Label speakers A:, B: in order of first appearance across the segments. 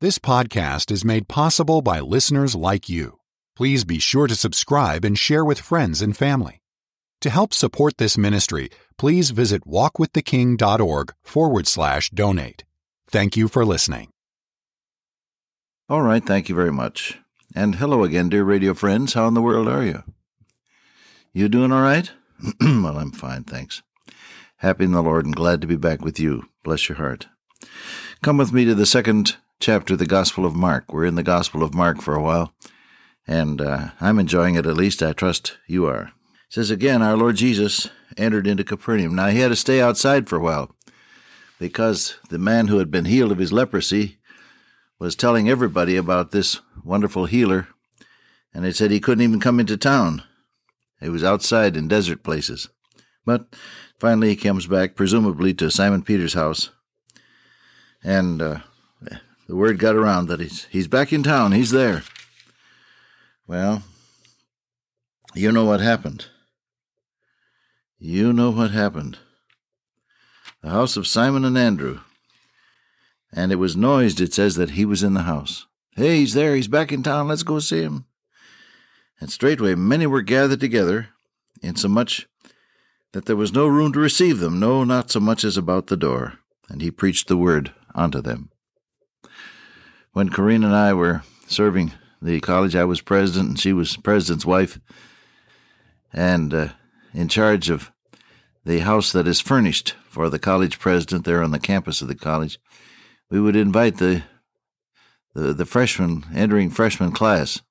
A: This podcast is made possible by listeners like you. Please be sure to subscribe and share with friends and family. To help support this ministry, please visit walkwiththeking.org forward slash donate. Thank you for listening.
B: All right, thank you very much. And hello again, dear radio friends. How in the world are you? You doing all right? well, I'm fine, thanks. Happy in the Lord and glad to be back with you. Bless your heart. Come with me to the second chapter of the Gospel of Mark. We're in the Gospel of Mark for a while, and uh, I'm enjoying it at least. I trust you are. It says again, our Lord Jesus entered into Capernaum. Now he had to stay outside for a while because the man who had been healed of his leprosy was telling everybody about this wonderful healer, and they said he couldn't even come into town. He was outside in desert places. But finally he comes back, presumably to Simon Peter's house, and uh, the word got around that he's he's back in town. He's there. Well, you know what happened. You know what happened. The house of Simon and Andrew and it was noised, it says, that he was in the house. Hey, he's there, he's back in town, let's go see him. And straightway many were gathered together, insomuch that there was no room to receive them, no, not so much as about the door. And he preached the word unto them. When Corinne and I were serving the college, I was president, and she was president's wife, and uh, in charge of the house that is furnished for the college president there on the campus of the college we would invite the the, the freshman entering freshman class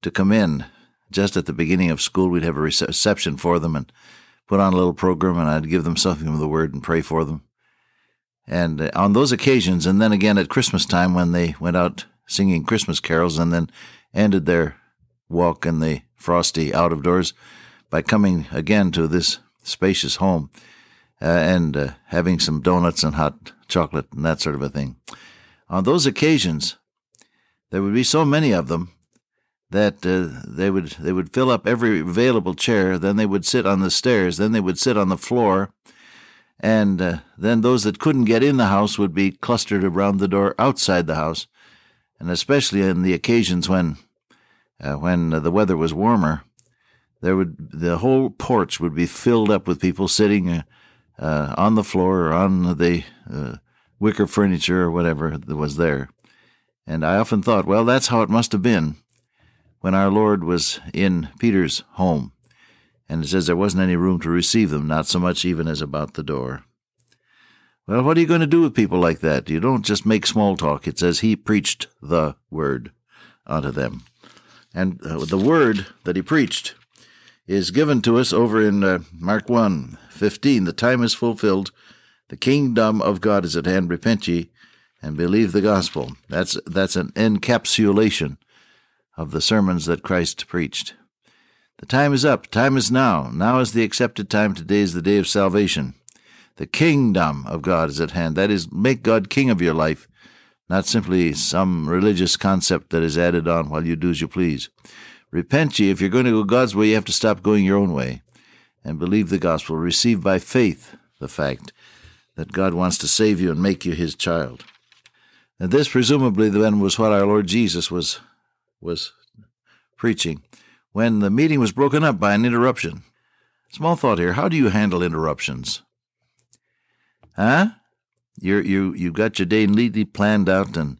B: to come in just at the beginning of school. We'd have a reception for them and put on a little program, and I'd give them something of the word and pray for them. And uh, on those occasions, and then again at Christmas time when they went out singing Christmas carols, and then ended their walk in the frosty out of doors by coming again to this spacious home uh, and uh, having some donuts and hot chocolate and that sort of a thing. On those occasions, there would be so many of them that uh, they would they would fill up every available chair. Then they would sit on the stairs. Then they would sit on the floor, and uh, then those that couldn't get in the house would be clustered around the door outside the house, and especially on the occasions when uh, when the weather was warmer, there would the whole porch would be filled up with people sitting uh, uh, on the floor or on the uh, wicker furniture or whatever that was there. And I often thought, well, that's how it must have been when our Lord was in Peter's home. And it says there wasn't any room to receive them, not so much even as about the door. Well, what are you going to do with people like that? You don't just make small talk. It says he preached the word unto them. And uh, the word that he preached is given to us over in uh, Mark 1 15. The time is fulfilled. The kingdom of God is at hand. Repent ye and believe the gospel. That's, that's an encapsulation of the sermons that Christ preached. The time is up. Time is now. Now is the accepted time. Today is the day of salvation. The kingdom of God is at hand. That is, make God king of your life, not simply some religious concept that is added on while you do as you please. Repent ye. If you're going to go God's way, you have to stop going your own way and believe the gospel. Receive by faith the fact that God wants to save you and make you his child. And this presumably then was what our Lord Jesus was was preaching when the meeting was broken up by an interruption. Small thought here, how do you handle interruptions? Huh? You're you you got your day neatly planned out and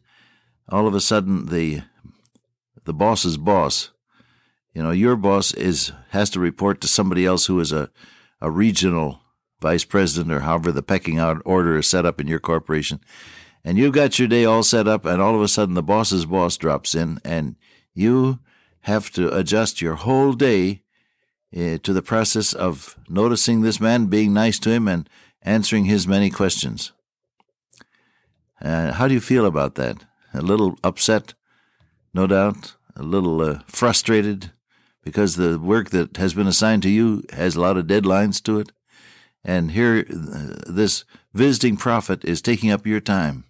B: all of a sudden the the boss's boss you know, your boss is has to report to somebody else who is a, a regional vice president or however the pecking order is set up in your corporation. And you've got your day all set up, and all of a sudden the boss's boss drops in, and you have to adjust your whole day uh, to the process of noticing this man, being nice to him, and answering his many questions. Uh, how do you feel about that? A little upset, no doubt, a little uh, frustrated, because the work that has been assigned to you has a lot of deadlines to it. And here, this visiting prophet is taking up your time.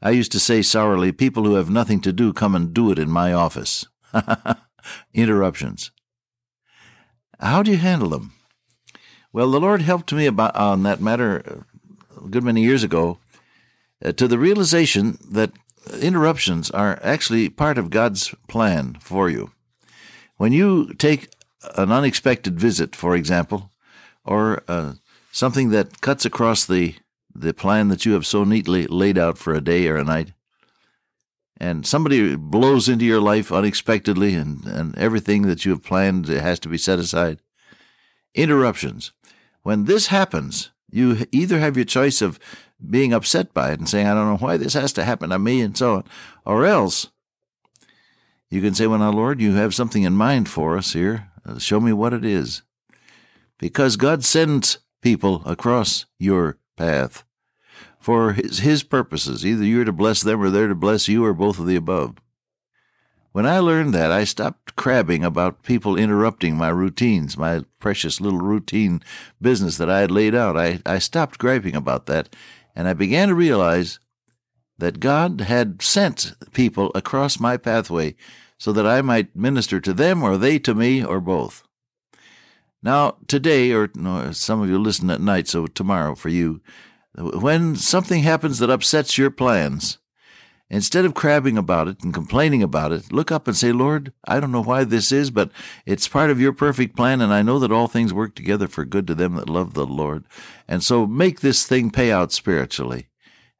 B: I used to say sourly, people who have nothing to do come and do it in my office. Interruptions. How do you handle them? Well, the Lord helped me about on that matter a good many years ago uh, to the realization that interruptions are actually part of God's plan for you. When you take an unexpected visit, for example, or uh, something that cuts across the, the plan that you have so neatly laid out for a day or a night, and somebody blows into your life unexpectedly and, and everything that you have planned has to be set aside. Interruptions. When this happens, you either have your choice of being upset by it and saying, I don't know why this has to happen to me, and so on, or else you can say, Well, now, Lord, you have something in mind for us here. Uh, show me what it is. Because God sends people across your path for his, his purposes. Either you're to bless them or they're to bless you or both of the above. When I learned that, I stopped crabbing about people interrupting my routines, my precious little routine business that I had laid out. I, I stopped griping about that, and I began to realize that God had sent people across my pathway so that I might minister to them or they to me or both. Now, today, or no, some of you listen at night, so tomorrow for you, when something happens that upsets your plans, instead of crabbing about it and complaining about it, look up and say, Lord, I don't know why this is, but it's part of your perfect plan, and I know that all things work together for good to them that love the Lord. And so make this thing pay out spiritually.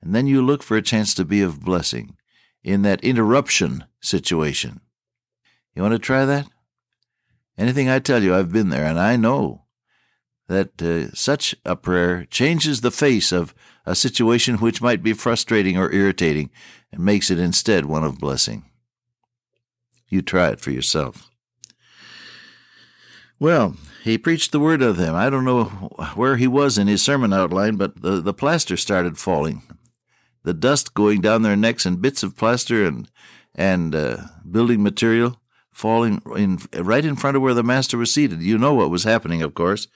B: And then you look for a chance to be of blessing in that interruption situation. You want to try that? Anything I tell you, I've been there, and I know that uh, such a prayer changes the face of a situation which might be frustrating or irritating and makes it instead one of blessing. You try it for yourself. Well, he preached the word of them. I don't know where he was in his sermon outline, but the, the plaster started falling. The dust going down their necks and bits of plaster and, and uh, building material falling in, right in front of where the master was seated. You know what was happening, of course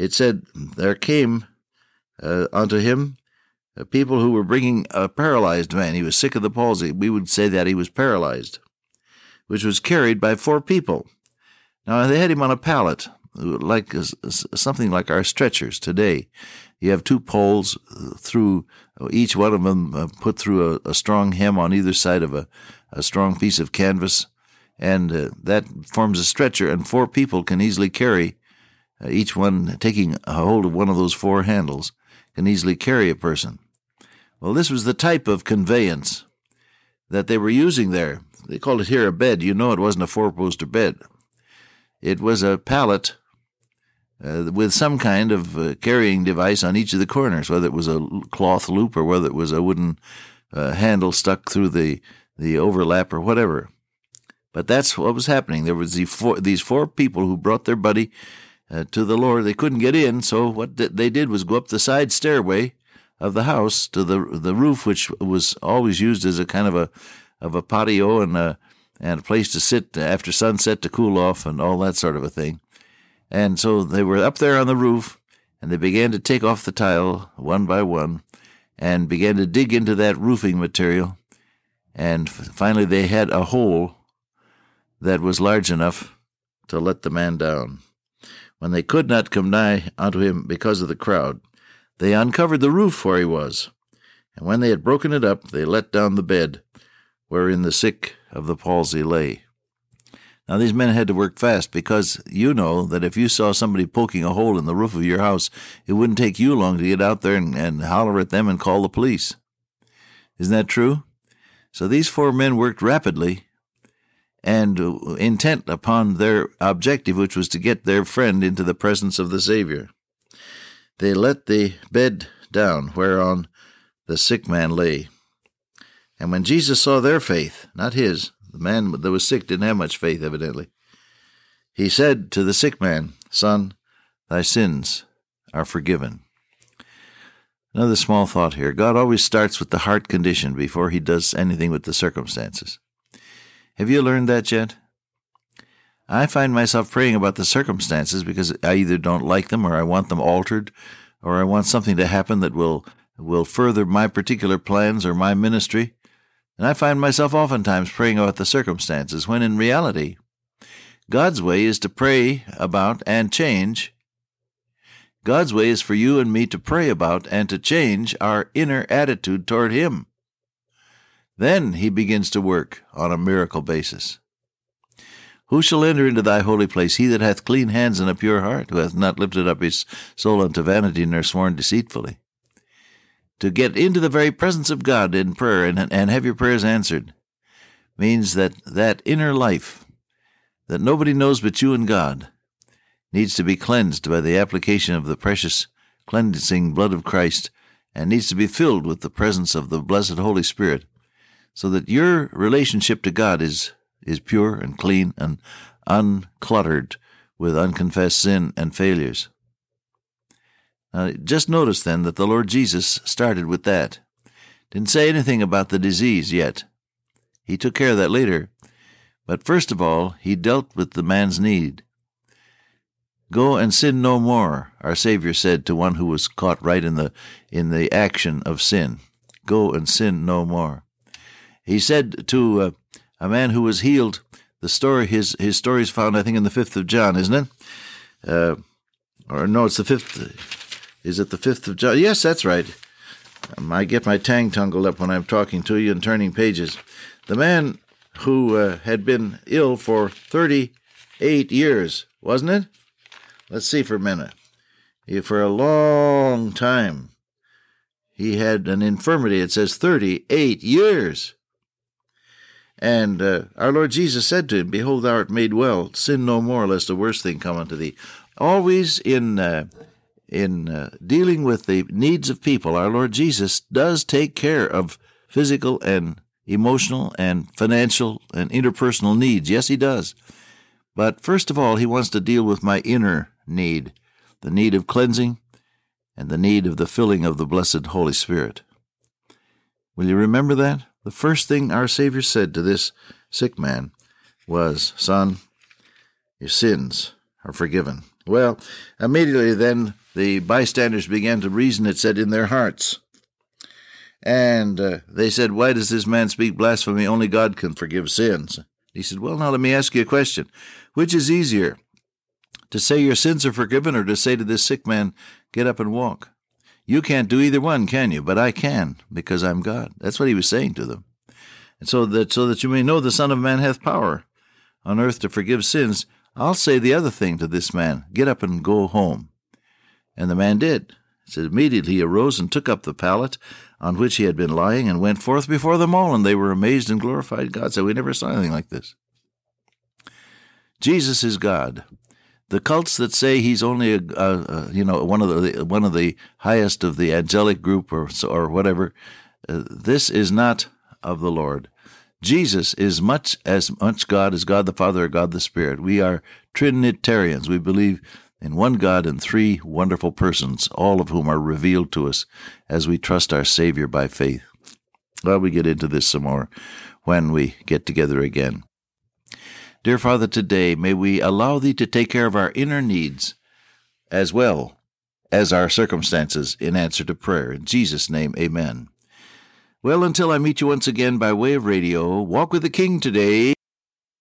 B: it said, There came uh, unto him uh, people who were bringing a paralyzed man. He was sick of the palsy. We would say that he was paralyzed, which was carried by four people. Now, they had him on a pallet, like something like our stretchers today. You have two poles uh, through each one of them uh, put through a, a, strong hem on either side of a, a strong piece of canvas, and uh, that forms a stretcher, and four people can easily carry uh, each one taking a hold of one of those four handles, can easily carry a person. Well, this was the type of conveyance that they were using there. They called it here a bed. You know it wasn't a four poster bed. It was a pallet uh, with some kind of uh, carrying device on each of the corners, whether it was a cloth loop or whether it was a wooden uh, handle stuck through the, the overlap or whatever. But that's what was happening. There was the four, these four people who brought their buddy uh, to the Lord. They couldn't get in, so what they did was go up the side stairway of the house to the the roof, which was always used as a kind of a of a patio and a and a place to sit after sunset to cool off and all that sort of a thing. And so they were up there on the roof, and they began to take off the tile one by one, and began to dig into that roofing material. And finally, they had a hole that was large enough to let the man down. When they could not come nigh unto him because of the crowd, they uncovered the roof where he was. And when they had broken it up, they let down the bed wherein the sick of the palsy lay. Now, these men had to work fast because you know that if you saw somebody poking a hole in the roof of your house, it wouldn't take you long to get out there and, and holler at them and call the police. Isn't that true? So these four men worked rapidly and uh, intent upon their objective, which was to get their friend into the presence of the Savior. They let the bed down whereon the sick man lay. And when Jesus saw their faith, not his, the man that was sick didn't have much faith, evidently, he said to the sick man, Son, thy sins are forgiven. Another small thought here God always starts with the heart condition before he does anything with the circumstances. Have you learned that yet? I find myself praying about the circumstances because I either don't like them or I want them altered or I want something to happen that will will further my particular plans or my ministry. And I find myself oftentimes praying about the circumstances when in reality God's way is to pray about and change. God's way is for you and me to pray about and to change our inner attitude toward Him. Then he begins to work on a miracle basis. Who shall enter into thy holy place? He that hath clean hands and a pure heart, who hath not lifted up his soul unto vanity, nor sworn deceitfully. To get into the very presence of God in prayer and, and have your prayers answered means that that inner life that nobody knows but you and God needs to be cleansed by the application of the precious cleansing blood of Christ and needs to be filled with the presence of the blessed Holy Spirit so that your relationship to God is is pure and clean and uncluttered with unconfessed sin and failures. Now, just notice then that the Lord Jesus started with that. Didn't say anything about the disease yet. He took care of that later. But first of all, he dealt with the man's need. Go and sin no more, our Savior said to one who was caught right in the in the action of sin. Go and sin no more. He said to uh, a man who was healed. The story, his his story is found, I think, in the fifth of John, isn't it? Uh, or no, it's the fifth. Is it the fifth of John? Yes, that's right. Um, I get my tang tangled up when I'm talking to you and turning pages. The man who uh, had been ill for 38 years, wasn't it? Let's see for a minute. For a long time, he had an infirmity. It says 38 years. And uh, our Lord Jesus said to him, Behold, thou art made well. Sin no more, lest a worse thing come unto thee. Always in uh, in uh, dealing with the needs of people, our Lord Jesus does take care of physical and emotional and financial and interpersonal needs. Yes, he does. But first of all, he wants to deal with my inner need, the need of cleansing and the need of the filling of the blessed Holy Spirit. Will you remember that? The first thing our Savior said to this sick man was, Son, your sins are forgiven. Well, immediately then the bystanders began to reason, it said, in their hearts. And uh, they said, Why does this man speak blasphemy? Only God can forgive sins. He said, Well, now let me ask you a question. Which is easier, to say your sins are forgiven or to say to this sick man, Get up and walk? You can't do either one, can you? But I can, because I'm God. That's what he was saying to them. And so that so that you may know the Son of Man hath power on earth to forgive sins, I'll say the other thing to this man, get up and go home. And the man did. It said immediately he arose and took up the pallet on which he had been lying and went forth before them all, and they were amazed and glorified God. Said, We never saw anything like this. Jesus is God. The cults that say he's only a, you know one of the one of the highest of the angelic group or or whatever, uh, this is not of the Lord. Jesus is much as much God as God the Father or God the Spirit. We are Trinitarians. We believe in one God and three wonderful persons, all of whom are revealed to us as we trust our Savior by faith. Well, we get into this some more when we get together again. Dear Father, today may we allow Thee to take care of our inner needs as well as our circumstances in answer to prayer. In Jesus' name, amen. Well, until I meet you once again by way of radio, walk with the King today.